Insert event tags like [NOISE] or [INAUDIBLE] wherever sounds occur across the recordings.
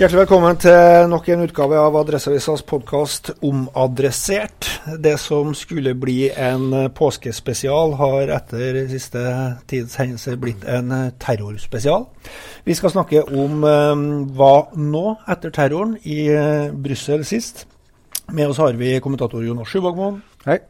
Hjertelig velkommen til nok en utgave av Adresseavisas podkast Omadressert. Det som skulle bli en påskespesial, har etter siste tids hendelser blitt en terrorspesial. Vi skal snakke om eh, hva nå, etter terroren i eh, Brussel sist. Med oss har vi kommentator Jonas Sjuvågmoen. Hei.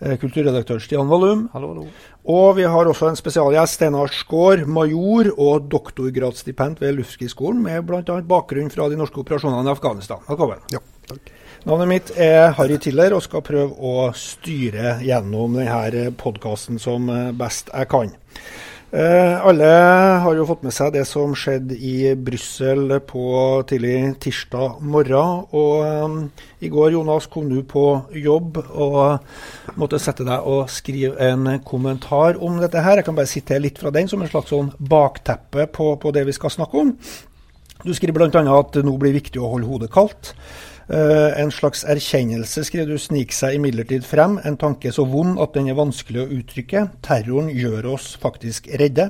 Eh, Kulturredaktør Stian Valum. Hallo, hallo. Og vi har også en spesialgjest, Steinar Skaar, major og doktorgradsstipend ved Luftskiskolen, med bl.a. bakgrunn fra de norske operasjonene i Afghanistan. Velkommen. Ja, takk. Navnet mitt er Harry Tiller og skal prøve å styre gjennom denne podkasten som eh, best jeg kan. Eh, alle har jo fått med seg det som skjedde i Brussel på tidlig tirsdag morgen. Og eh, i går Jonas, kom du på jobb og måtte sette deg og skrive en kommentar om dette her. Jeg kan bare sitere litt fra den som en slags sånn bakteppe på, på det vi skal snakke om. Du skriver bl.a. at nå blir viktig å holde hodet kaldt. Uh, en slags erkjennelse, skrev du, sniker seg imidlertid frem. En tanke så vond at den er vanskelig å uttrykke. Terroren gjør oss faktisk redde.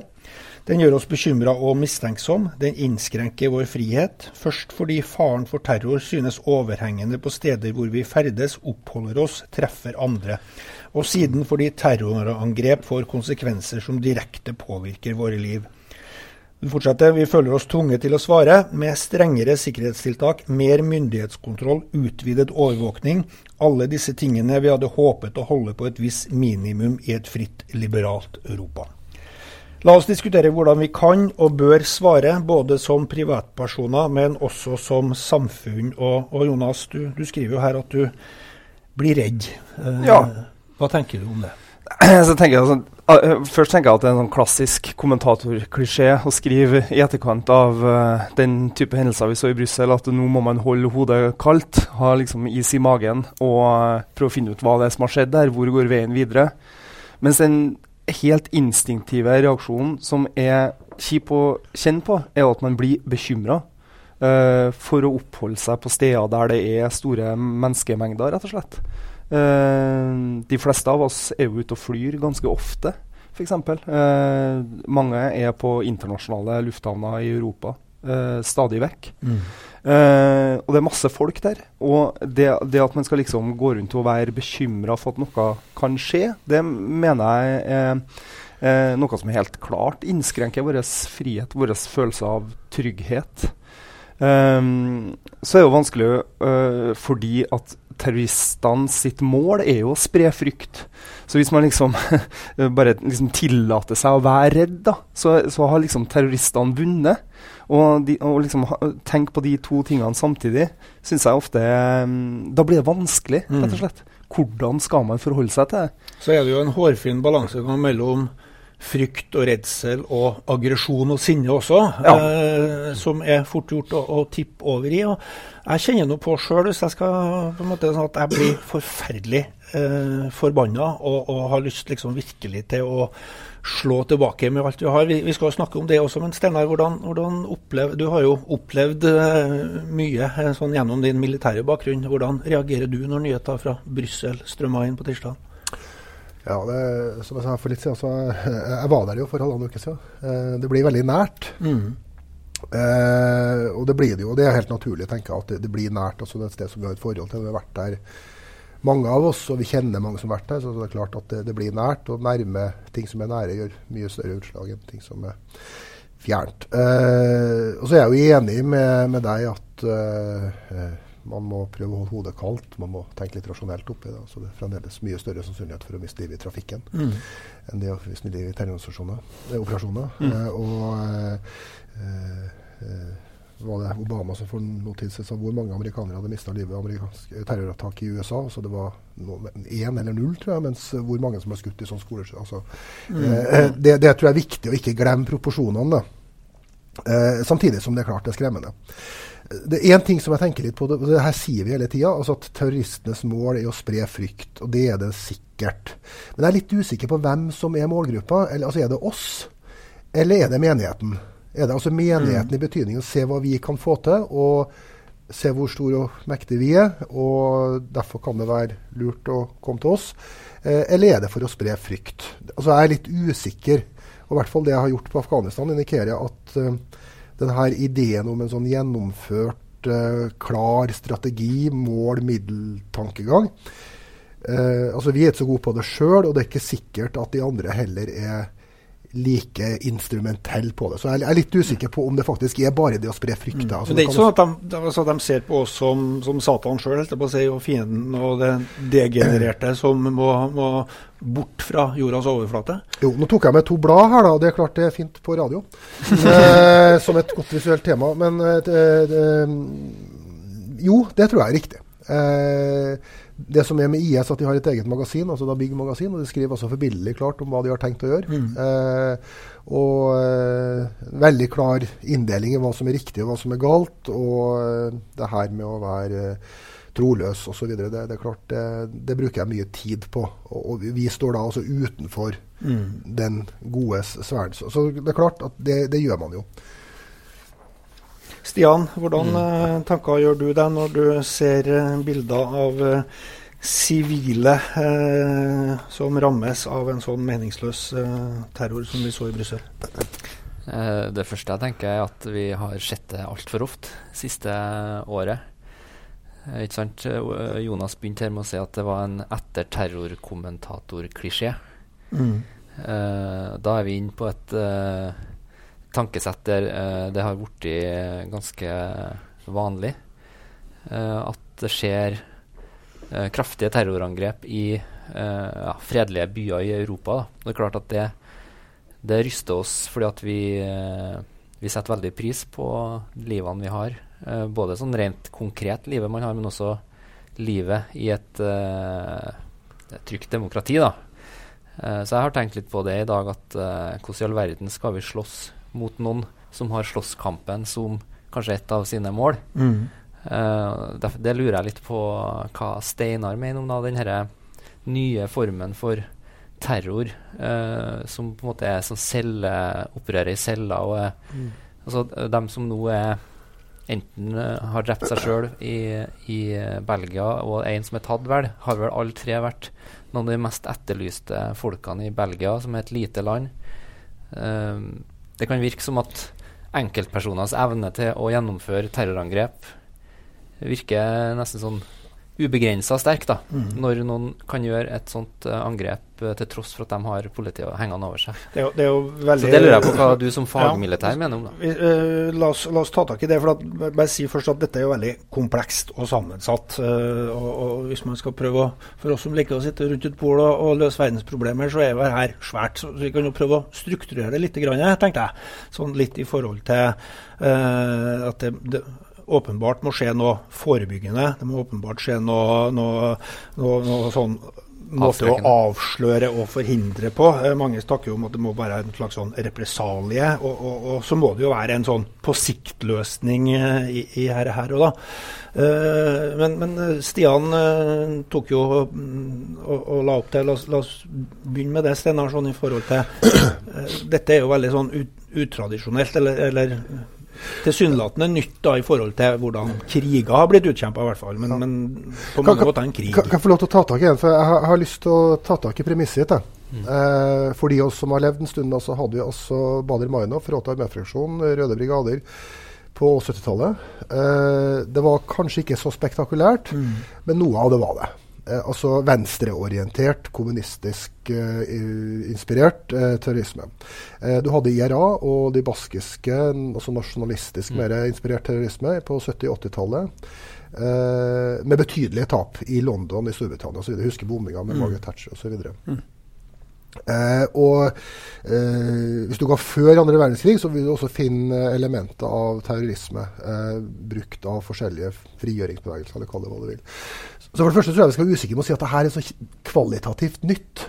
Den gjør oss bekymra og mistenksom. Den innskrenker vår frihet. Først fordi faren for terror synes overhengende på steder hvor vi ferdes, oppholder oss, treffer andre. Og siden fordi terrorangrep får konsekvenser som direkte påvirker våre liv. Du fortsetter, Vi føler oss tvunget til å svare med strengere sikkerhetstiltak, mer myndighetskontroll, utvidet overvåkning. Alle disse tingene vi hadde håpet å holde på et visst minimum i et fritt, liberalt Europa. La oss diskutere hvordan vi kan og bør svare, både som privatpersoner, men også som samfunn. Og, og Jonas, du, du, skriver jo her at du blir redd. Eh, ja. Hva tenker du om det? [CLEARS THROAT] Så tenker jeg sånn, Først tenker jeg at det er en sånn klassisk kommentatorklisjé å skrive i etterkant av uh, den type hendelser vi så i Brussel, at nå må man holde hodet kaldt, ha liksom is i magen og uh, prøve å finne ut hva det er som har skjedd der, hvor går veien videre. Mens den helt instinktive reaksjonen som er kjip å kjenne på, er at man blir bekymra. for å oppholde seg på steder der det er store menneskemengder, rett og slett. Uh, de fleste av oss er jo ute og flyr ganske ofte, f.eks. Uh, mange er på internasjonale lufthavner i Europa uh, stadig vekk. Mm. Uh, og det er masse folk der. Og det, det, at man skal liksom gå rundt og være bekymra for at noe kan skje, det mener jeg er noe som helt klart innskrenker vår frihet, vår følelse av trygghet. Um, så er det jo vanskelig uh, fordi at terroristene sitt mål er jo å spre frykt. Så hvis man liksom [LAUGHS] bare liksom tillater seg å være redd, da, så, så har liksom terroristene vunnet. Og, de, og liksom tenke på de to tingene samtidig syns jeg ofte um, Da blir det vanskelig, rett og mm. slett. Hvordan skal man forholde seg til det? Så er det jo en hårfin balansegang mellom frykt og redsel og aggresjon og sinne også, ja. eh, som er fort gjort å, å, tippe over i. og Jeg kjenner noe på sjøl, hvis jeg skal på en måte sånn at jeg blir forferdelig eh, forbanna og, og, har lyst liksom virkelig til å slå tilbake med alt vi har. Vi, vi skal snakke om det også, men Steinar, hvordan, hvordan opplev, du har jo opplevd eh, mye eh, sånn gjennom din militære bakgrunn. Hvordan reagerer du når nyheter fra Brussel strømmer inn på tirsdag? Ja, det, som jeg sa for litt siden, så jeg var der jo for halvannen uke siden. Eh, det blir veldig nært. Mm. Eh, og det blir det jo. Det er helt naturlig å tenke at det, det blir nært. altså Det er et sted som vi har et forhold til. Vi har vært der mange av oss, og vi kjenner mange som har vært der. Så det er klart at det, det blir nært. Og nærme ting som er nære, gjør mye større utslag enn ting som er fjernt. Eh, og så er jeg jo enig med, med deg at eh, man må prøve å holde hodet kaldt. Man må tenke litt rasjonelt oppi det. Så det er fremdeles mye større sannsynlighet for å miste livet i trafikken mm. enn det å miste livet i terroroperasjoner. Mm. Eh, og eh, eh, var det Obama som for noe tid siden sa hvor mange amerikanere hadde mista livet i amerikansk terrorattak i USA. Så det var én eller null, tror jeg, mens hvor mange som ble skutt i sånn skole. Altså, mm. eh, det, det, tror jeg er viktig å ikke glemme proporsjonene. Eh, samtidig som det er klart det er skremmende. Det er én ting som jeg tenker litt på, og det her sier vi hele tida, altså at terroristenes mål er å spre frykt. Og det er det sikkert. Men jeg er litt usikker på hvem som er målgruppa. Eller, altså, er det oss, eller er det menigheten? er det altså menigheten mm. i betydning å se hva vi kan få til, og se hvor stor og mektig vi er. og Derfor kan det være lurt å komme til oss. Eh, eller er det for å spre frykt? Altså Jeg er litt usikker. Og i hvert fall det jeg har gjort på Afghanistan, indikerer at uh, denne ideen om en sånn gjennomført, uh, klar strategi, mål-middel-tankegang uh, altså Vi er ikke så gode på det sjøl, og det er ikke sikkert at de andre heller er like instrumentell på det. Så jeg er litt usikker på om det faktisk er bare det å spre frykt. Mm. Altså, det er ikke sånn at de, altså, de, ser på oss som, som Satan sjøl, og fienden og det degenererte som må, må, bort fra jordas overflate? Jo, nå tok jeg med to blad her, da. Det er klart det er fint på radio. [LAUGHS] eh, som et godt visuelt tema. Men eh, det, det, jo, det tror jeg er riktig. Eh, det som er med IS, at de har et eget magasin, altså da Big Magasin, og de skriver også forbilledlig klart om hva de har tenkt å gjøre. Mm. Eh, og eh, veldig klar inndeling i hva som er riktig og hva som er galt. Og eh, det her med å være eh, troløs osv. Det, det er klart, det, det, bruker jeg mye tid på. Og, og vi står da altså utenfor mm. den gode sfæren. Så, så, det er klart at det, det gjør man jo. Stian, hvordan mm. Eh, tanker gjør du deg når du ser eh, bilder av eh, sivile eh, som rammes av en sånn meningsløs eh, terror som vi så i Brussel? Eh, det første jeg tenker, er at vi har sett det altfor ofte siste året. Ikke sant? Jonas begynte her med å si at det var en etter terror-kommentator-klisjé. Mm. da er vi inne på et tankesett der uh, det har blitt ganske vanlig at det skjer kraftige terrorangrep i ja, fredelige byer i Europa. Da. Det er klart at det, det ryster oss fordi at vi, vi setter veldig pris på livene vi har. Både sånn rent konkret livet man har, men også livet i et, uh, trygt demokrati. da. så jeg har tenkt litt på det i dag, at hvordan i all verden skal vi slåss mot noen som har slåsskampen som kanskje et av sine mål. Mm. Uh, det, det, lurer jeg litt på hva Steinar mener om da, den nye formen for terror uh, som på en måte er som celle, opererer i celler. og mm. altså, dem som nå er enten uh, har drept seg sjøl i, i, Belgia, og en som er tatt, vel, har vel alle tre vært noen av de mest etterlyste folkene i Belgia, som er et lite land. Uh, det kan virke som at enkeltpersoners evne til å gjennomføre terrorangrep virker nesten sånn ubegrensa sterk, da, mm. når noen kan gjøre et sånt uh, angrep uh, til tross for at de har politiet hengende over seg. Det er jo, det er jo veldig, Så det lurer jeg på hva du som fagmilitær ja, mener om. da. Uh, la, oss, la, oss, ta tak i det. for at, bare si først at Dette er jo veldig komplekst og sammensatt. Og, og, Hvis man skal prøve å, For oss som liker å sitte rundt et bord og, og løse verdensproblemer, så er det her svært. Så vi kan jo prøve å strukturere det litt, tenkte jeg. Sånn litt i forhold til at det, det åpenbart må skje noe forebyggende. Det må åpenbart skje noe, noe, noe, noe sånn måte å avsløre og forhindre på. Eh, mange snakker jo om at det må være en slags sånn represalie. Og, og, og, så må det jo være en sånn på sikt-løsning eh, i, i her, her og da. Uh, men, men, Stian tok jo mm, og, og, la opp til La la oss begynne med det, Steinar, sånn i forhold til Dette er jo veldig sånn ut, utradisjonelt, eller, eller tilsynelatende nytt da i forhold til hvordan kriger har blitt utkjempa, i hvert fall. Men, men på mange måter en krig. Kan, kan jeg få lov til å ta tak i en? For jeg har, har lyst til å ta tak i premisset ditt. Mm. Eh, for de oss som har levd en stund, så hadde vi også Bader Meinhof, Råta arméfraksjon, Røde brigader på 70-tallet. Eh, det var kanskje ikke så spektakulært, mm. men noe av det var det. Eh, altså venstreorientert, kommunistisk eh, inspirert eh, terrorisme. Du hadde IRA og de baskiske, altså nasjonalistisk mm. mer inspirert terrorisme på 70- og 80-tallet. Eh, med betydelige tap i London i Storbritannia osv. Husker bombinga med mm. Margaret Thatcher osv. Mm. Eh, og eh, Hvis du går før andre verdenskrig, så vil du også finne elementer av terrorisme eh, brukt av forskjellige frigjøringsbevegelser, eller kall det hva du vil. Så for det første tror jeg vi skal være usikre med å si at det her er så kvalitativt nytt.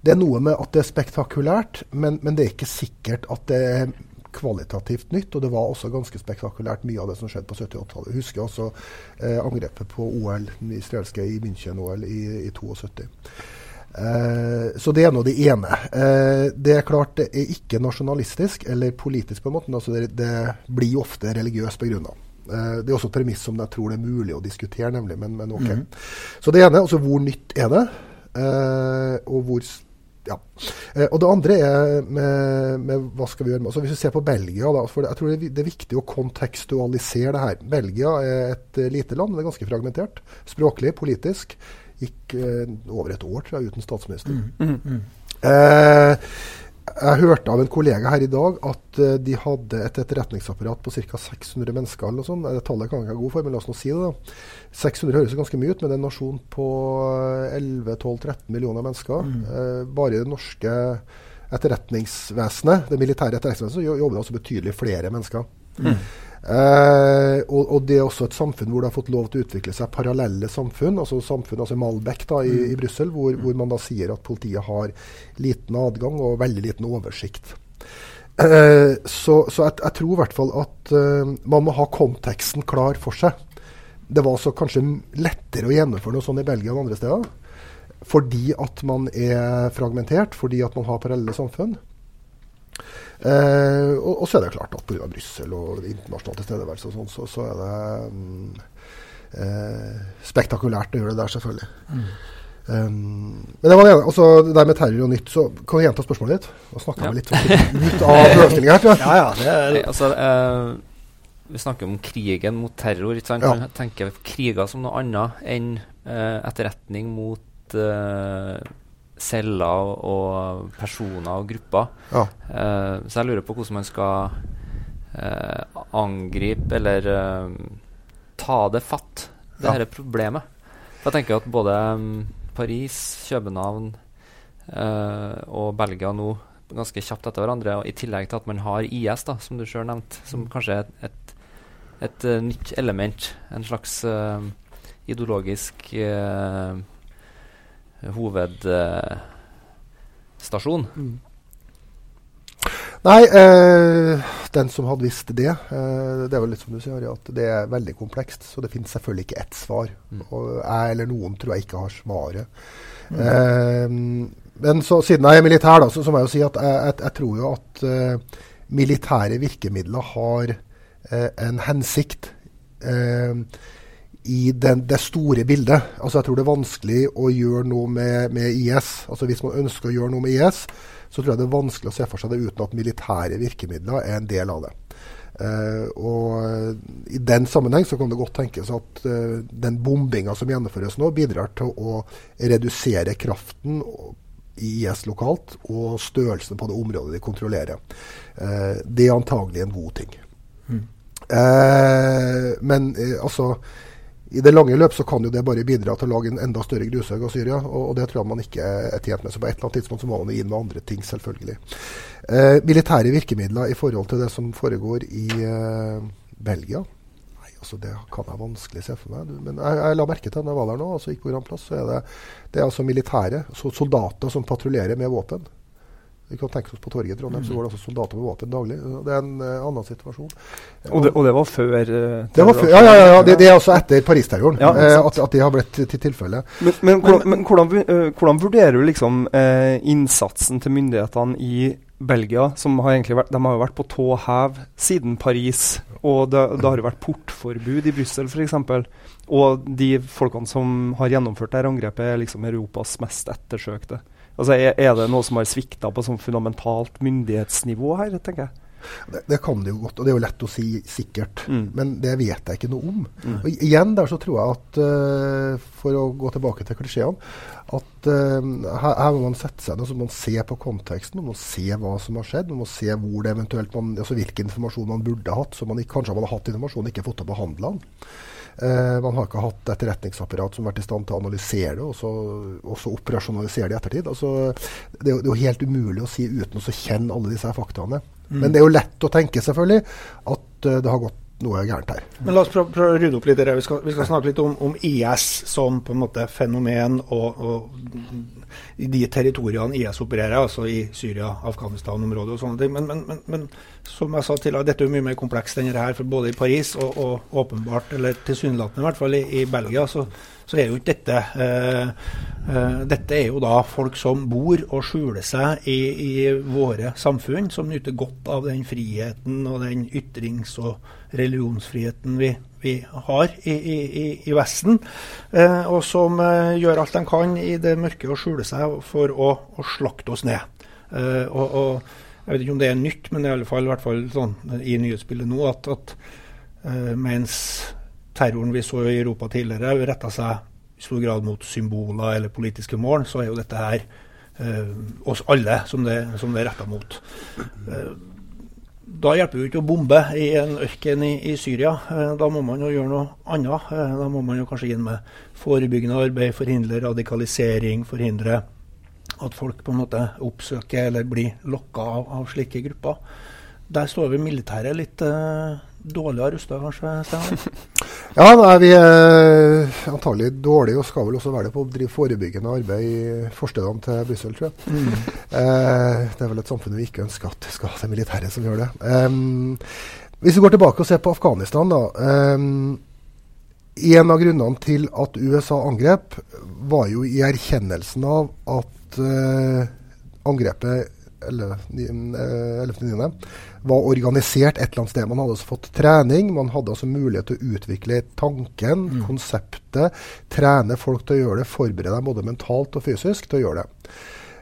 Det er noe med at det er spektakulært, men, men, det er ikke sikkert at det er kvalitativt nytt. Og det var også ganske spektakulært mye av det som skjedde på 70-tallet. Husker også eh, angrepet på OL, israelske i München-OL i, i 72. Eh, så det er nå det ene. Eh, det er klart det er ikke nasjonalistisk eller politisk på en måte. Altså det, det blir ofte religiøst begrunna. Eh, det er også et premiss som jeg tror det er mulig å diskutere, nemlig. Men, men ok. Mm. Så det ene, altså hvor nytt er det? Eh, og hvor ja. Eh, og det andre er med, med, hva skal vi gjøre med altså Hvis vi ser på Belgia, da, for jeg tror det er viktig å kontekstualisere det her. Belgia er et lite land, det er ganske fragmentert. Språklig, politisk. Gikk eh, over et år tror jeg, uten statsminister. Mm, mm, mm. Eh, jeg hørte av en kollega her i dag at uh, de hadde et etterretningsapparat på ca. 600 mennesker. eller noe sånt. Det tallet kan jeg ikke ha god for, men la oss nå si det. da. 600 høres ganske mye ut, men det er en nasjon på 11-12-13 millioner mennesker. Mm. Uh, bare i det norske etterretningsvesenet, det militære etterretningsvesenet, så jobber det altså betydelig flere mennesker. Mm. Eh, og, og, det er også et samfunn hvor det har fått lov til å utvikle seg parallelle samfunn. altså samfunn, altså Malbec da, i, mm. i Brussel, hvor, hvor, man da sier at politiet har liten adgang og veldig liten oversikt. Eh, så, så jeg, jeg, tror i hvert fall at eh, man må ha konteksten klar for seg. Det var så kanskje lettere å gjennomføre noe sånt i Belgia enn andre steder. Fordi at man er fragmentert, fordi at man har parallelle samfunn. Eh, og, og, så er det klart at pga. Brussel og internasjonal tilstedeværelse og sånn, så, så, er det mm, eh, spektakulært å gjøre det der, selvfølgelig. Mm. Um, men det var det, altså, det der med terror og nytt, så kan du gjenta spørsmålet ditt? Nå snakka ja. vi litt sånn ut av problemstillinga her. [LAUGHS] Ja, ja, det er, altså, uh, vi snakker om krigen mot terror. ikke sant? Ja. Tenker kriger som noe annet enn uh, etterretning mot eh, celler og personer og grupper. Ja. Uh, så jeg lurer på hvordan man skal uh, angripe eller uh, ta det fatt, det ja. problemet. For jeg tenker at både um, Paris, København og Belgia nå ganske kjapt etter hverandre, og i tillegg til at man har IS, da, som du sjøl nevnte, som kanskje er et, et, et nytt element. En slags ideologisk hovedstasjon. Mm. Nei, eh, den som hadde visst det eh, Det er vel litt som du sier, at det er veldig komplekst. Så det finnes selvfølgelig ikke ett svar. Mm. Og jeg eller noen tror jeg ikke har svaret. Mm. Eh, men så, siden jeg er militær, da, så, så må jeg jo si at jeg, jeg, jeg tror jo at uh, militære virkemidler har uh, en hensikt. Uh, i den, det store bildet. Altså Jeg tror det er vanskelig å gjøre noe med, med, IS. Altså Hvis man ønsker å gjøre noe med IS, så tror jeg det er vanskelig å se for seg det uten at militære virkemidler er en del av det. Uh, og I den sammenheng så kan det godt tenkes at uh, den bombinga som gjennomføres nå, bidrar til å redusere kraften i IS lokalt og størrelsen på det området de kontrollerer. Uh, det er antagelig en god ting. Mm. men altså i det lange løp så kan jo det bare bidra til å lage en enda større grushaug av Syria. Og, og, det tror jeg man ikke er tjent med. Så på et eller annet tidspunkt så må man inn med andre ting, selvfølgelig. Eh, militære virkemidler i forhold til det som foregår i eh, Belgia? Nei, altså Det kan jeg vanskelig se for meg. Men jeg, jeg la merke til da jeg var der nå, altså gikk på Grand Plass, så er det, det er altså militære, soldater som patruljerer med våpen. Vi kan tenke oss På torget i Trondheim så går det altså soldater med våpen daglig. Det er en uh, annen situasjon. Og det, og det var før uh, det var før, Ja, ja, ja, det, det er altså etter Paris-terroren ja, uh, at, at, det har blitt til tilfelle. Men, men, hvordan, men hvordan, hvordan, vurderer du liksom innsatsen til myndighetene i Belgia, som har egentlig vært, de har jo vært på tå hev siden Paris, og det, det har jo vært portforbud i Brussel f.eks. Og de folkene som har gjennomført dette angrepet, er liksom Europas mest ettersøkte. Altså, er, er, det noe som har svikta på sånn fundamentalt myndighetsnivå her, tenker jeg? Det, det, kan det jo godt, og det er jo lett å si sikkert. Mm. Men det vet jeg ikke noe om. Mm. Og igjen der så tror jeg at, uh, for å gå tilbake til klisjeene, at uh, her, her, må man sette seg ned så man se på konteksten, man må se hva som har skjedd. Man må se hvor det eventuelt man, altså hvilken informasjon man burde hatt. Så man kanskje man har hatt informasjon og ikke fått til å behandle den. Eh, man har ikke hatt etterretningsapparat som har vært i stand til å analysere det, og så, også operasjonalisere det i ettertid. Altså, det, er jo, det, er jo, helt umulig å si uten å kjenne alle disse faktaene. Mm. Men det er jo lett å tenke selvfølgelig at uh, det har gått noe gærent her. Men La oss prøve, prøve å rydde opp litt. Vi skal, vi skal snakke litt om, om, IS som på en måte fenomen og, og de territoriene IS opererer, altså i Syria, Afghanistan-området og sånne ting. Men, men, men, men, som jeg sa tidligere, dette er jo mye mer komplekst enn det her. for Både i Paris og, og åpenbart, eller tilsynelatende i hvert fall, i, i Belgia, så, så, er jo ikke dette eh, Dette er jo da folk som bor og skjuler seg i, i våre samfunn, som nyter godt av den friheten og den ytrings- og religionsfriheten vi, vi har i, i, i Vesten, eh, og som eh, gjør alt de kan i det mørke å skjule seg for å, å slakte oss ned. Eh, og, og, Jeg vet ikke om det er nytt, men i alle fall, i hvert fall sånn, i nyhetsbildet nå at, at eh, mens terroren vi så i Europa tidligere, retta seg i stor grad mot symboler eller politiske mål, så er jo dette her eh, oss alle som det, som det er retta mot. Eh, da hjelper det ikke å bombe i en ørken i, i, Syria. Eh, da må man jo gjøre noe annet. Eh, da må man jo kanskje inn med forebyggende arbeid, forhindre radikalisering, forhindre at folk på en måte oppsøker eller blir lokka av, av slike grupper. Der står vi militæret litt uh, dårligere rusta, kanskje? [LAUGHS] Ja, da er vi eh, antagelig dårlige og skal vel også være det på å drive forebyggende arbeid i forstedene til Brussel, tror jeg. Mm. [LAUGHS] Eh, det er vel et samfunn vi ikke ønsker at skal ha det militære som gjør det. Um, hvis vi går tilbake og ser på Afghanistan, da. Um, en av grunnene til at USA angrep, var jo i erkjennelsen av at uh, angrepet 11.9. Eh, var organisert et eller annet sted. Man hadde altså fått trening, man hadde altså mulighet til å utvikle tanken, mm. konseptet, trene folk til å gjøre det, forberede dem både mentalt og fysisk til å gjøre det.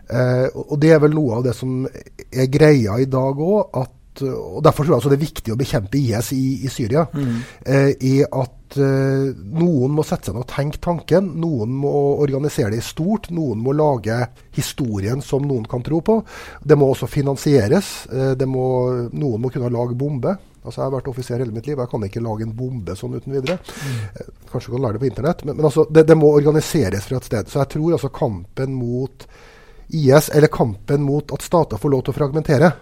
Eh, og det er vel noe av det som er greia i dag òg, at og Derfor tror jeg altså det er viktig å bekjempe IS i, i Syria. Mm. Eh, i at eh, noen må sette seg ned og tenke tanken. Noen må organisere det i stort. Noen må lage historien som noen kan tro på. Det må også finansieres. Eh, må, noen må kunne lage bombe. Altså, jeg har vært offiser hele mitt liv. Jeg kan ikke lage en bombe sånn uten videre. Mm. Kanskje du kan lære det på internett. Men, men altså, det, det, må organiseres fra et sted. Så jeg tror altså kampen mot IS, eller kampen mot at stater får lov til å fragmentere,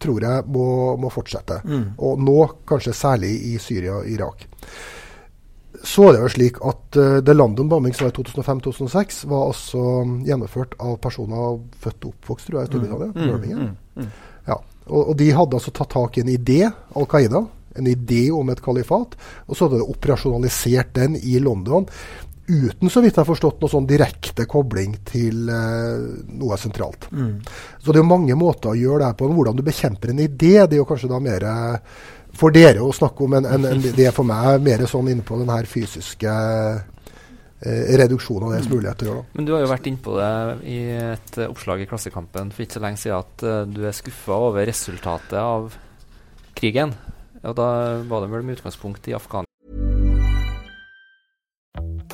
tror jeg må, må fortsette. Mm. Og nå kanskje særlig i Syria og Irak. Så er det jo slik at uh, The London Bombing som var i 2005-2006, var også um, gjennomført av personer født og oppvokst tror jeg, i Storbritannia. Mm. Mm. mm. Ja. Og, og, de hadde altså tatt tak i en idé, Al Qaida, en idé om et kalifat, og så hadde de operasjonalisert den i London uten, så vidt jeg har forstått, noe sånn direkte kobling til eh, noe sentralt. Mm. Så det er jo mange måter å gjøre det her på. Hvordan du bekjemper en idé, det er jo kanskje da mer for dere å snakke om enn en, en, det er for meg mer sånn inne på den her fysiske eh, reduksjonen av deres mulighet til å gjøre det. Men du har jo vært inne på det i et uh, oppslag i Klassekampen for ikke så lenge siden at uh, du er skuffa over resultatet av krigen. Og da var det vel med utgangspunkt i Afghanistan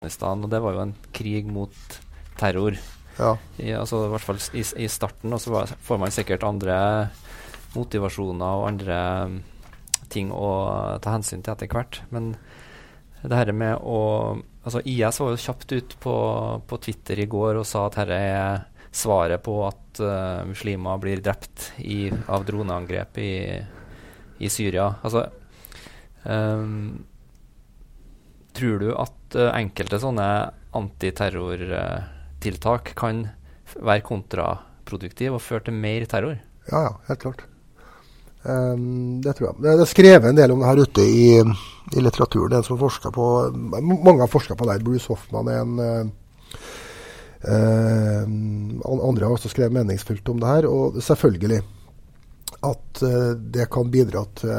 Og det var jo en krig mot terror. Ja. I, altså, I hvert fall i, i starten, og så var- får man sikkert andre motivasjoner og andre mm, ting å ta hensyn til etter hvert. Men det her med å Altså, IS var jo kjapt ut på, på Twitter i går og sa at dette er svaret på at uh, muslimer blir drept i, av droneangrep i, i Syria. Altså um, Tror du at eh, enkelte sånne antiterrortiltak kan være kontraproduktive og føre til mer terror? Ja, ja, helt klart. Um, det tror jeg. Det, er skrevet en del om det her ute i, i litteraturen. Er en som forsker på, mange har forska på det. Bruce Hoffman er en uh, Andre har også skrevet meningsfullt om det her. Og selvfølgelig at uh, det kan bidra til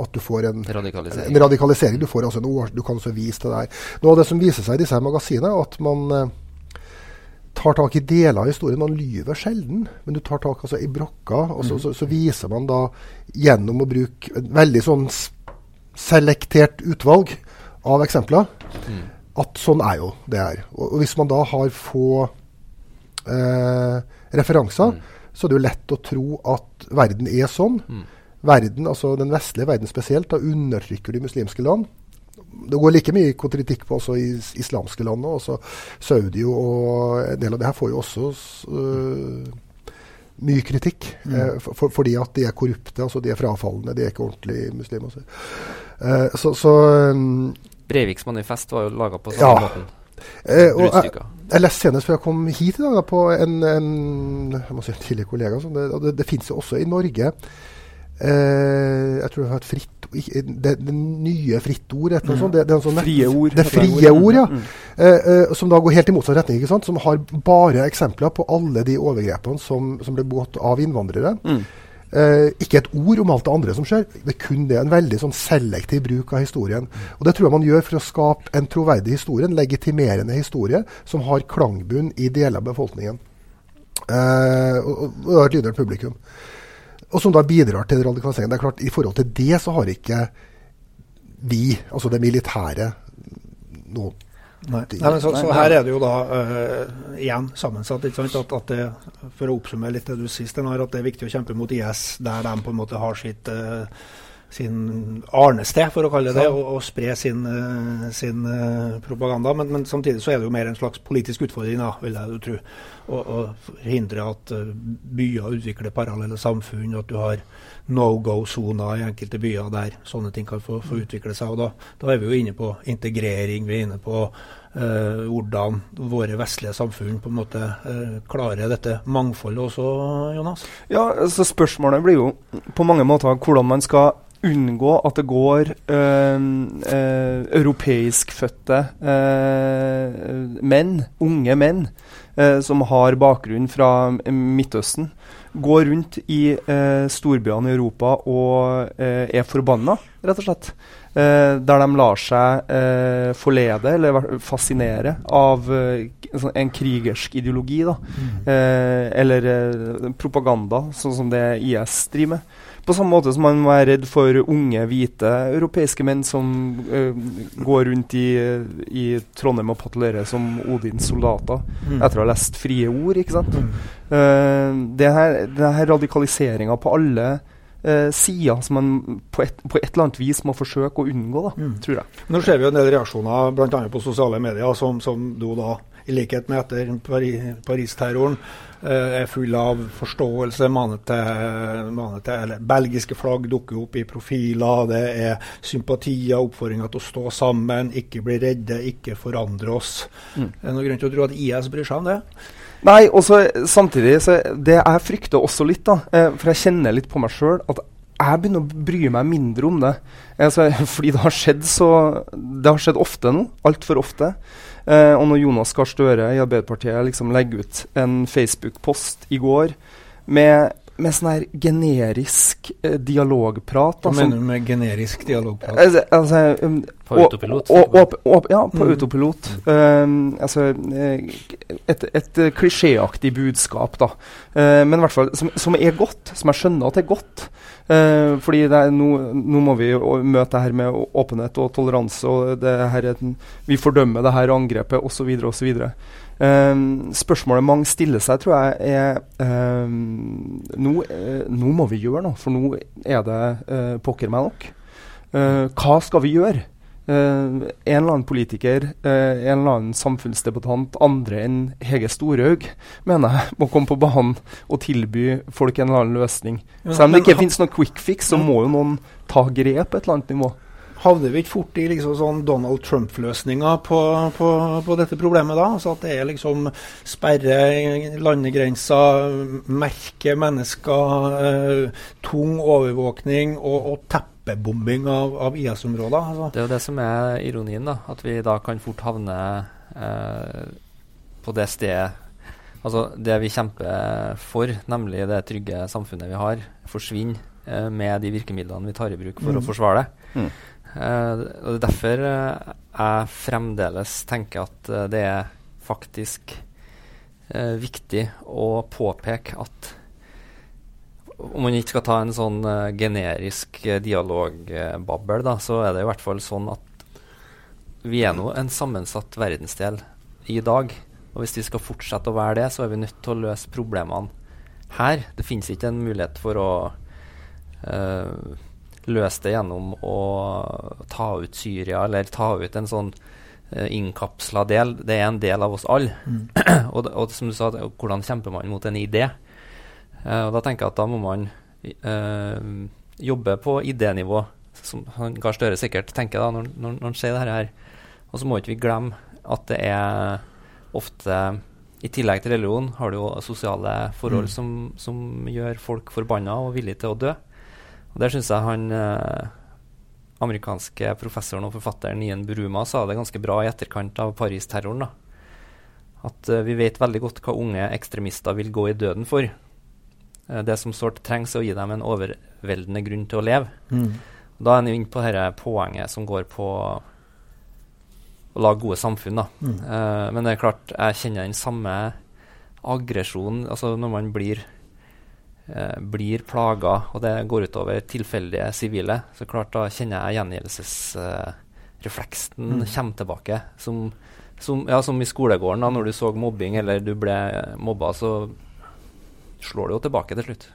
at du får en Radikalisering. en radikalisering. Du, får altså en år, du kan også vise til det her. Noe av det som viser seg i disse magasinene, er at man eh, tar tak i deler av historien. Man lyver sjelden, men du tar tak altså, i brokka. Og så, så, så viser man da gjennom å bruke et veldig sånn selektert utvalg av eksempler at sånn er jo det her. Og, og hvis man da har få eh, referanser, så er det jo lett å tro at verden er sånn. Verden, altså Den vestlige verden spesielt, da undertrykker de muslimske land. Det går like mye kritikk på også i islamske land. nå, Også Saudi og en del av det her får jo også øh, mye kritikk. eh, for, for, fordi at de er korrupte, altså de er frafallende, de er ikke ordentlige muslimer. Så, eh, så, så um, Breiviks manifest var jo laga på Ja. samme måten. Eh, og jeg, jeg leste senest før jeg kom hit i dag, da, på en, en, jeg må si en tidligere kollega. Sånn, det, det, det finnes jo også i Norge Jeg tror det har et fritt det, det nye Fritt Ord. et eller annet sånt. Det, det sånn Frie ord. Det frie ord, ja. Mm. Eh, eh, som da går helt i motsatt retning. ikke sant? Som har bare eksempler på alle de overgrepene som, som ble begått av innvandrere. Mm. Eh, ikke et ord om alt det andre som skjer. Det er kun det. En veldig sånn selektiv bruk av historien. Og Det tror jeg man gjør for å skape en troverdig historie, en legitimerende historie, som har klangbunn i deler av befolkningen. Eh, og, og og et lydhørt publikum. Og som da bidrar til radikalisering. Det er klart, I forhold til det så har ikke vi, altså det militære, noe Nei. Nei, men så, så her er det jo da uh, igjen sammensatt. ikke sant? At, at det, For å oppsummere litt det du sier, Steinar, at det er viktig å kjempe mot IS der de på en måte har sitt eh, sin arnested, for å kalle det det, og, og spre sin, eh, sin eh, propaganda. Men, men samtidig så er det jo mer en slags politisk utfordring, da, vil jeg jo tro. Å forhindre at eh, byer utvikler parallelle samfunn, at du har no go-soner i enkelte byer der sånne ting kan få, få utvikle seg. og da, da er vi jo inne på integrering, vi er inne på eh, hvordan våre vestlige samfunn på en måte eh, klarer dette mangfoldet også, Jonas. Ja, så Spørsmålet blir jo på mange måter hvordan man skal unngå at det går øh, øh, europeiskfødte øh, menn, unge menn, eh, som har bakgrunn fra Midtøsten, går rundt i storbyene i Europa og er forbanna, rett og slett. Eh, der de lar seg eh, forlede eller fascinere av sånn, en krigersk ideologi. Da. Mm. eller propaganda, sånn som det IS driver med. På samme måte som man må være redd for unge, hvite europeiske menn som går rundt i, i Trondheim og patruljerer som Odins soldater mm. etter å ha lest frie ord. ikke sant? Mm. det her, her radikaliseringa på alle eh, sider som man på et, på et, eller annet vis må forsøke å unngå, da, mm. tror jeg. Nå ser vi jo en del reaksjoner bl.a. på sosiale medier, som, som du da, i likhet med etter Paris-terroren, eh, er full av forståelse. Manet til, manet til eller Belgiske flagg dukker opp i profiler. Det er sympatier, oppfordringer til å stå sammen, ikke bli redde, ikke forandre oss. Mm. Er det noen grunn til å tro at IS bryr seg om det? Nei, og samtidig så Det jeg frykter også litt, da, eh, for jeg kjenner litt på meg sjøl, at jeg begynner å bry meg mindre om det. Altså, fordi det har skjedd så Det har skjedd ofte nå. Altfor ofte. Eh, og når Jonas Gahr Støre i Arbeiderpartiet liksom legger ut en Facebook-post i går med med sånn her generisk eh, dialogprat. Hva mener du med generisk dialogprat? Altså, altså, um, på autopilot? ja, på mm. autopilot. Um, altså, eh, et, et klisjéaktig budskap, da. Uh, men i hvert fall som, som, er godt. Som jeg skjønner at det er godt. Uh, fordi nå, nå, må vi møte det her med åpenhet og toleranse, og det her, vi fordømmer det her angrepet osv. osv. Um, spørsmålet mange stiller seg, tror jeg, er um, nå, uh, nå, må vi gjøre noe, for nå er det uh, pokker meg nok. Uh, hva skal vi gjøre? En eller annen politiker, en eller annen samfunnsdebattant, andre enn Hege Storhaug, mener jeg må komme på banen og tilby folk en eller annen løsning. Selv om det ikke finnes noen quick fix, så må jo noen ta grep på et eller annet nivå havner vi ikke fort i liksom sånn Donald Trump-løsninger på, på, på, dette problemet da? Altså at det er liksom sperre landegrenser, merke mennesker, eh, tung overvåkning og, og teppebombing av, av IS-områder? Altså. Det er jo det som er ironien, da. At vi da kan fort havne eh, på det stedet Altså det vi kjemper for, nemlig det trygge samfunnet vi har, forsvinner eh, med de virkemidlene vi tar i bruk for mm. å forsvare det. Mm. Eh, og Det er derfor uh, jeg fremdeles tenker at uh, det er faktisk viktig å påpeke at om man ikke skal ta en sånn generisk dialogbabbel, da, så er det i hvert fall sånn at vi er nå en sammensatt verdensdel i dag. Og hvis vi skal fortsette å være det, så er vi nødt til å løse problemene her. Det finnes ikke en mulighet for å uh, løse det gjennom å ta ut Syria, eller ta ut en sånn uh, innkapsla del. Det er en del av oss alle. Mm. [CLEARS THROAT] og, og, som du sa, hvordan kjemper man mot en idé? Uh, og Da tenker jeg at da må man uh, jobbe på idénivå, som han Gahr Støre sikkert tenker da når, når, når han sier dette her. Og så må ikke vi glemme at det er ofte i tillegg til religion har du jo sosiale forhold mm. som, som, gjør folk forbanna og villige til å dø. Og Der syns jeg han eh, amerikanske professoren og forfatteren Ian Buruma sa det ganske bra i etterkant av Paris-terroren. At eh, vi vet veldig godt hva unge ekstremister vil gå i døden for. Eh, det som sårt trengs, er å gi dem en overveldende grunn til å leve. Mm. Da er en inne på dette poenget som går på å lage gode samfunn. Da. Mm. Uh, men det er klart, jeg kjenner den samme aggresjonen altså når man blir uh, blir plaga, og det går utover tilfeldige sivile, så klart da kjenner jeg gjengjeldelsesrefleksen mm. kommer tilbake. Som, som, ja, som, i skolegården, da når du så mobbing eller du ble mobba, så slår det jo tilbake til slutt.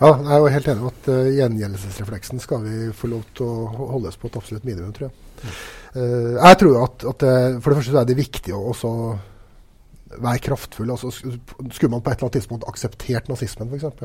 Ja, jeg er jo helt enig med at uh, gjengjeldelsesrefleksen skal vi få lov til å holdes på et absolutt minimum, tror jeg. Uh, jeg tror at, at For det første så er det viktig å også være kraftfull. Altså, skulle man på et eller annet tidspunkt akseptert nazismen, f.eks.?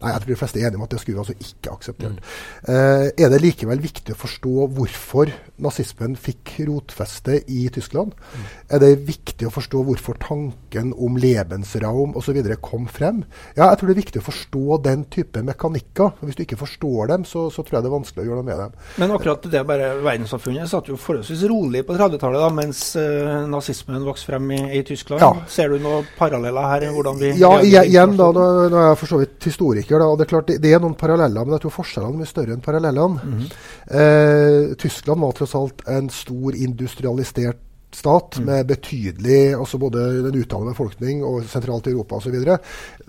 Nei, jeg tror de fleste er enige om at det skulle vi altså ikke akseptert. Mm. Eh, er det likevel viktig å forstå hvorfor nazismen fikk rotfeste i Tyskland? Mm. Er det viktig å forstå hvorfor tanken om Lebensraum osv. kom frem? Ja, jeg tror det er viktig å forstå den type mekanikker. Hvis du ikke forstår dem, så, så tror jeg det er vanskelig å gjøre noe med dem. Men akkurat det bare verdenssamfunnet satt jo forholdsvis rolig på 30-tallet, mens uh, nazismen vokste frem i, i Tyskland. Ja, Ser du noen paralleller her? hvordan vi Ja, igjen da, nå, nå er jeg for så vidt historiker. da, og Det er klart det, det, er noen paralleller, men jeg tror forskjellene er mye større enn parallellene. Mm -hmm. eh, Tyskland var tross alt en stor industrialisert stat mm. med betydelig altså både den utdannede befolkning og sentralt i Europa osv.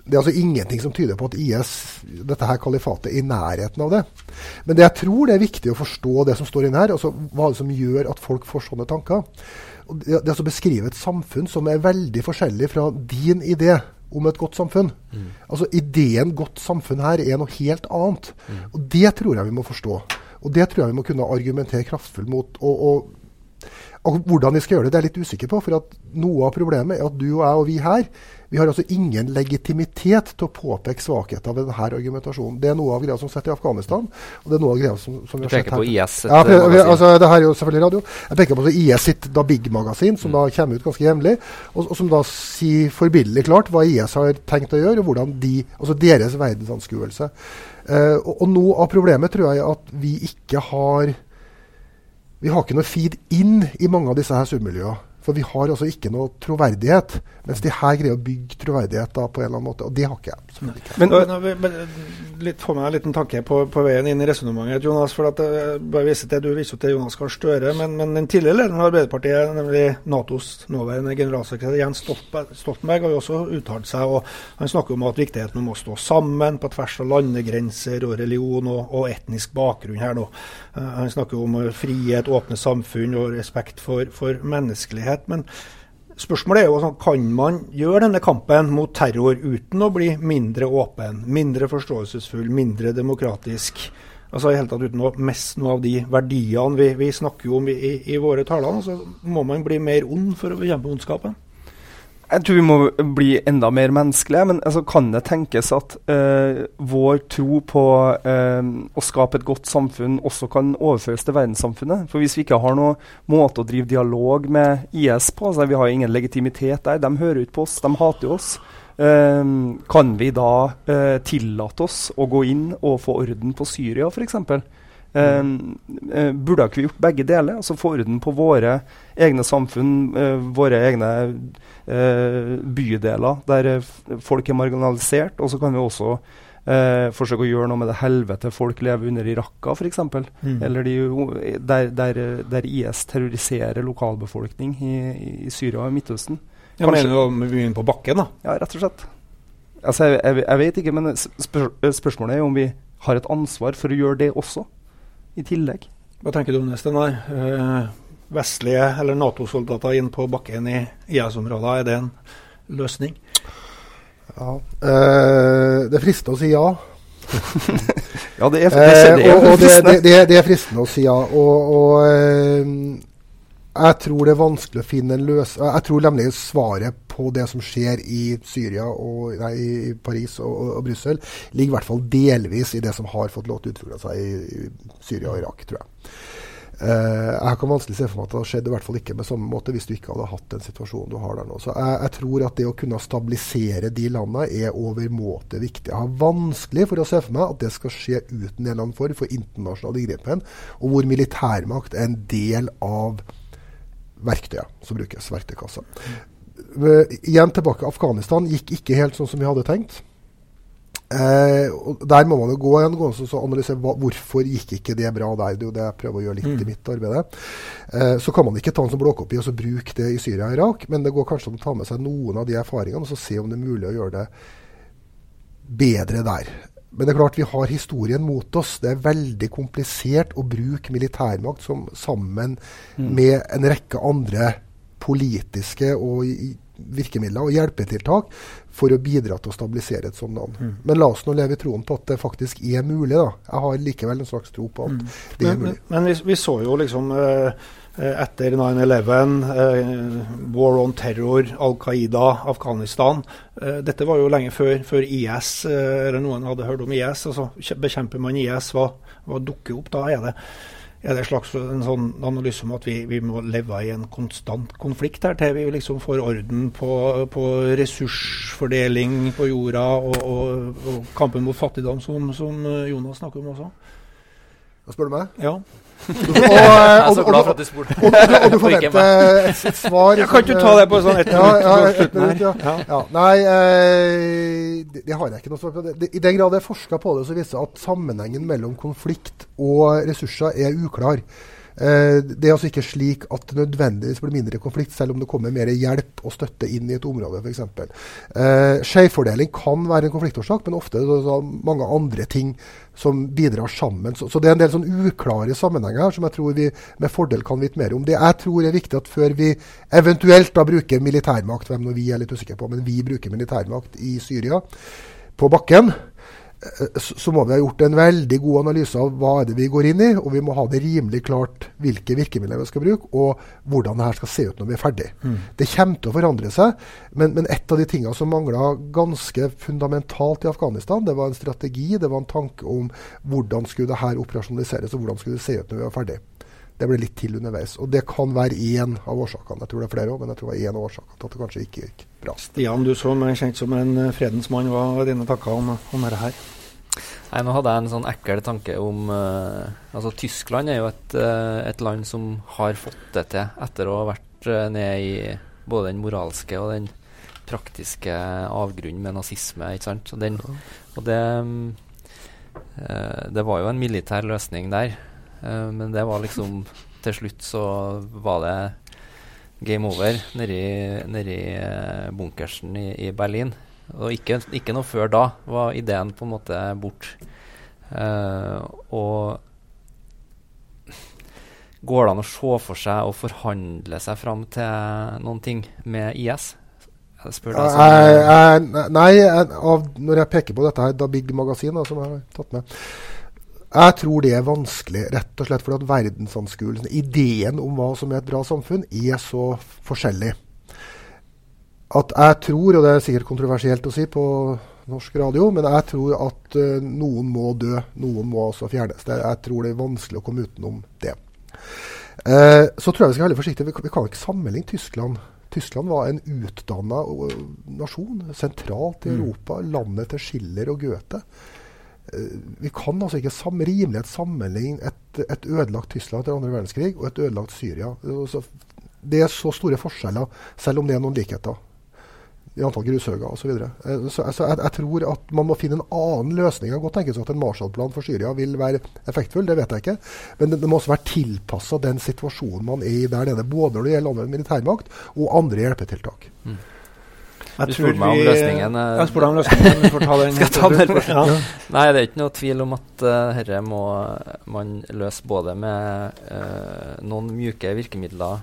Det er altså ingenting som tyder på at IS, dette her kalifatet, er i nærheten av det. Men det jeg tror det er viktig å forstå det som står inne her, altså hva det som gjør at folk får sånne tanker. Det, det er altså beskrive et samfunn som er veldig forskjellig fra din idé om et godt samfunn. Mm. Altså Ideen godt samfunn her er noe helt annet. Mm. Og Det tror jeg vi må forstå. Og det tror jeg vi må kunne argumentere kraftfullt mot. Og, og, og, hvordan vi skal gjøre det, det er jeg litt usikker på. For at noe av problemet er at du og jeg og vi her vi har altså ingen legitimitet til å påpeke svakheter ved denne argumentasjonen. Det er noe av greia som sitter i Afghanistan. og det er noe av greia som, som vi har sett her. Du peker på IS? Ja, for, altså, det her er jo selvfølgelig radio. Jeg peker på IS sitt da Big-magasin, som mm. da kommer ut ganske jevnlig, og, og, som da sier forbilledlig klart hva IS har tenkt å gjøre, og hvordan de, altså deres verdensanskuelse. Uh, og, og noe av problemet tror jeg er at vi ikke har Vi har ikke noe feed inn i mange av disse her submiljøene. For vi har altså ikke noe troverdighet. Mens de her greier å bygge troverdighet da, på en eller annen måte. Og det har ikke jeg. Men, men, men, litt, Få meg en liten tanke på, på veien inn i resonnementet, Jonas. for at uh, bare vise til, Du viser til Jonas Gahr Støre, men, men, den tidligere lederen av Arbeiderpartiet, nemlig Natos nåværende generalsekretær Jens Stoltenberg, har jo også uttalt seg. og Han snakker om at viktigheten om å stå sammen på tvers av landegrenser og religion og, og etnisk bakgrunn her nå. Uh, han snakker om frihet, åpne samfunn og respekt for, for menneskelighet mulighet. Men spørsmålet er jo sånn, kan man gjøre denne kampen mot terror uten å bli mindre åpen, mindre forståelsesfull, mindre demokratisk? Altså i hele tatt Uten å miste noe av de verdiene vi, vi snakker om i, i, i våre taler, så må man bli mer ond for å bekjempe ondskapen? Jeg tror vi må bli enda mer menneskelige. Men altså, kan det tenkes at uh, vår tro på uh, å skape et godt samfunn også kan overføres til verdenssamfunnet? For hvis vi ikke har noen måte å drive dialog med IS på, altså vi har ingen legitimitet der, de hører ut på oss, de hater oss. Uh, kan vi da tillate oss å gå inn og få orden på Syria, f.eks.? Uh, uh, burde ikke vi gjort begge deler? Altså Få orden på våre egne samfunn, uh, våre egne bydeler der folk er marginalisert. Og så kan vi også forsøke å gjøre noe med det helvete folk lever under i Raqqa, f.eks. Mm. Eller de, der, der, der, IS terroriserer lokalbefolkning i, i Syria og Midtøsten. Ja, Kanskje, mener du vi begynner på bakken, da? Ja, rett og slett. Altså, jeg, jeg, jeg vet ikke, men spør, spørsmålet er om vi har et ansvar for å gjøre det også i tillegg. Hva tenker du om det, Steinar? Eh, vestlige eller Nato-soldater inn på bakken i IS-områder, er det en løsning? Ja, eh, Det frister å si ja. [LAUGHS] ja, det er, det, det, er, eh, og, det, det, det, er fristende å si ja. Og, og eh, jeg tror det er vanskelig å finne en løs... Jeg tror nemlig svaret på det som skjer i Syria og nei, i Paris og, og, og Brussel, ligger i hvert fall delvis i det som har fått lov til å utvikle seg i, i, Syria og Irak, tror jeg. Uh, jeg kan vanskelig se for meg at det har skjedd i hvert fall ikke med samme måte hvis du ikke hadde hatt den situasjonen du har der nå. Så jeg, jeg tror at det å kunne stabilisere de landene er overmåte viktig. Jeg har vanskelig for å se for meg at det skal skje uten en eller annen form for internasjonal inngripen, og hvor militærmakt er en del av verktøyet som brukes, verktøykassa. Uh, igjen tilbake. Afghanistan gikk ikke helt sånn som vi hadde tenkt. Eh, Der må man jo gå igjen og analysere hva, hvorfor gikk ikke det bra der. Det er jo det jeg prøver å gjøre litt mm. i mitt arbeid. Eh, så kan man ikke ta en sånn blåkopi og så bruke det i Syria og Irak, men det går kanskje an å ta med seg noen av de erfaringene og så se om det er mulig å gjøre det bedre der. Men det er klart vi har historien mot oss. Det er veldig komplisert å bruke militærmakt som, sammen mm. med en rekke andre politiske og virkemidler og hjelpetiltak for å bidra til å stabilisere et sånt land. Mm. Men la oss nå leve i troen på at det faktisk er mulig. da. Jeg har likevel en slags tro på at mm. det er mulig. Men, men vi, vi, så jo liksom uh, etter 9-11, uh, war on terror, Al Qaida, Afghanistan. Uh, dette var jo lenge før, før IS, eller noen hadde hørt om IS. altså Bekjemper man IS, hva, hva dukker opp da? er det er det slags en sånn analyse om at vi, vi, må leve i en konstant konflikt her til vi liksom får orden på, på ressursfordeling på jorda og, og, og, kampen mot fattigdom, som, som, Jonas snakker om også? Spør du meg? Ja. Jeg spurte. Og, og, og, du [LAUGHS] forventer et, et svar ja, Kan ikke du ta det på sånn ett ja, ja, minutt? et minutt ja. Ja. ja. Nei, eh, det, det, har jeg ikke noe svar på. Det, I den grad jeg forska på det, så viser det at sammenhengen mellom konflikt og ressurser er uklar. Eh, det er altså ikke slik at det nødvendigvis blir mindre konflikt, selv om det kommer mer hjelp og støtte inn i et område f.eks. Eh, Skjevfordeling kan være en konfliktårsak, men ofte er det mange andre ting som bidrar sammen. Så, det er en del sånn uklare sammenhenger her som jeg tror vi med fordel kan vite mer om. Det jeg tror er viktig at før vi eventuelt da bruker militærmakt, hvem nå vi er litt usikre på, men vi bruker militærmakt i Syria på bakken, så må vi ha gjort en veldig god analyse av hva er det vi går inn i, og vi må ha det rimelig klart hvilke virkemidler vi skal bruke, og hvordan det her skal se ut når vi er ferdig. Mm. Det kommer til å forandre seg, men, men et av de tingene som mangla ganske fundamentalt i Afghanistan, det var en strategi, det var en tanke om hvordan skulle det her operasjonaliseres, og hvordan skulle det se ut når vi var ferdig. Det ble litt til underveis. Og det kan være én av årsakene. Jeg tror det er flere òg, men jeg tror det var én av årsakene til at det kanskje ikke gikk bra. Stian, du som er kjent som en fredens mann, hva er dine tanker om, om dette her? Nei, nå hadde jeg en sånn ekkel tanke om uh, Altså, Tyskland er jo et, uh, et, land som har fått det til etter å ha vært uh, ned i både den moralske og den praktiske avgrunnen med nazisme. ikke sant? Og, den, og det, um, det var jo en militær løsning der, men det var liksom Til slutt så var det game over nedi, nedi bunkersen i, i Berlin. Og ikke, ikke, noe før da var ideen på en måte bort. Uh, og går det an å se for seg å forhandle seg fram til noen ting med IS? Spør deg sånn. Nei, jeg, av, når jeg peker på dette her, da Big Magasin, som jeg har tatt med jeg tror det er vanskelig, rett og slett fordi at verdensanskuelsen, ideen om hva som er et bra samfunn, er så forskjellig at jeg tror, og det er sikkert kontroversielt å si på norsk radio, men jeg tror at uh, noen må dø. Noen må også fjernes. Det, jeg tror det er vanskelig å komme utenom det. Uh, så tror jeg vi skal være veldig forsiktige. Vi, vi, kan ikke sammenligne Tyskland. Tyskland var en utdanna nasjon, sentralt i mm. Europa. Landet til Schiller og Goethe. Uh, vi kan altså ikke sam rimelighet sammenligne et, et, ødelagt Tyskland etter andre verdenskrig og et ødelagt Syria. Det er så store forskjeller, selv om det er noen likheter i antall grushauger osv. Så, videre. Eh, så altså, jeg, jeg, tror at man må finne en annen løsning. Jeg kan godt tenkes at en Marshall-plan for Syria vil være effektfull, det vet jeg ikke. Men det, det må også være tilpassa den situasjonen man er i der nede. Både når det gjelder anvendt militærmakt og andre hjelpetiltak. Mm. Jeg du spurte meg om løsningen. Eh, jeg spurte om løsningen. Du får ta den. [LAUGHS] Skal ta den ja. Nei, det er ikke noe tvil om at uh, dette må man løse både med uh, noen mjuke virkemidler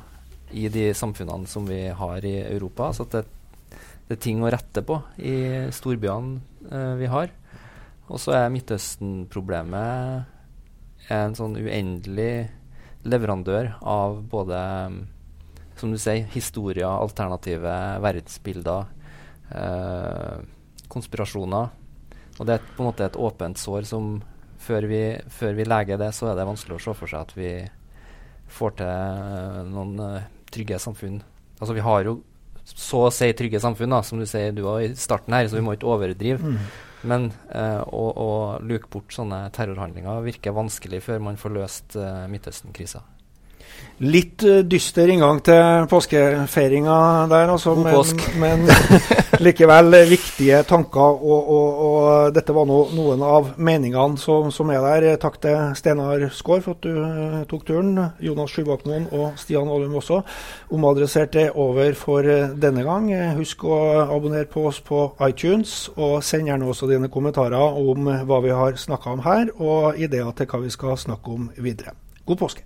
i de samfunnene som vi har i Europa. så at det ting å rette på i storbyene eh, vi har. Og så er Midtøsten-problemet en sånn uendelig leverandør av både, som du sier, historier, alternative verdensbilder, eh, konspirasjoner. Og det er på en måte et åpent sår som før vi, før vi leger det, så er det vanskelig å se for seg at vi får til eh, noen trygge samfunn. Altså Vi har jo så å si trygge samfunn, da, som du sier du var i starten her, så vi må ikke overdrive. Mm. Men eh, å, å, luke bort sånne terrorhandlinger virker vanskelig før man får løst eh, Midtøsten-krisa. Litt uh, dyster inngang til påskefeiringa der, altså, God påsk. men, men [LAUGHS] likevel viktige tanker. Og, og, og dette var no, noen av meningene som, som, er der. Takk til Steinar Skaar for at du tok turen. Jonas Sjubakmoen og Stian Aalum også. Omadressert er over for denne gang. Husk å abonnere på oss på iTunes, og send gjerne også dine kommentarer om hva vi har snakka om her, og ideer til hva vi skal snakke om videre. God påske.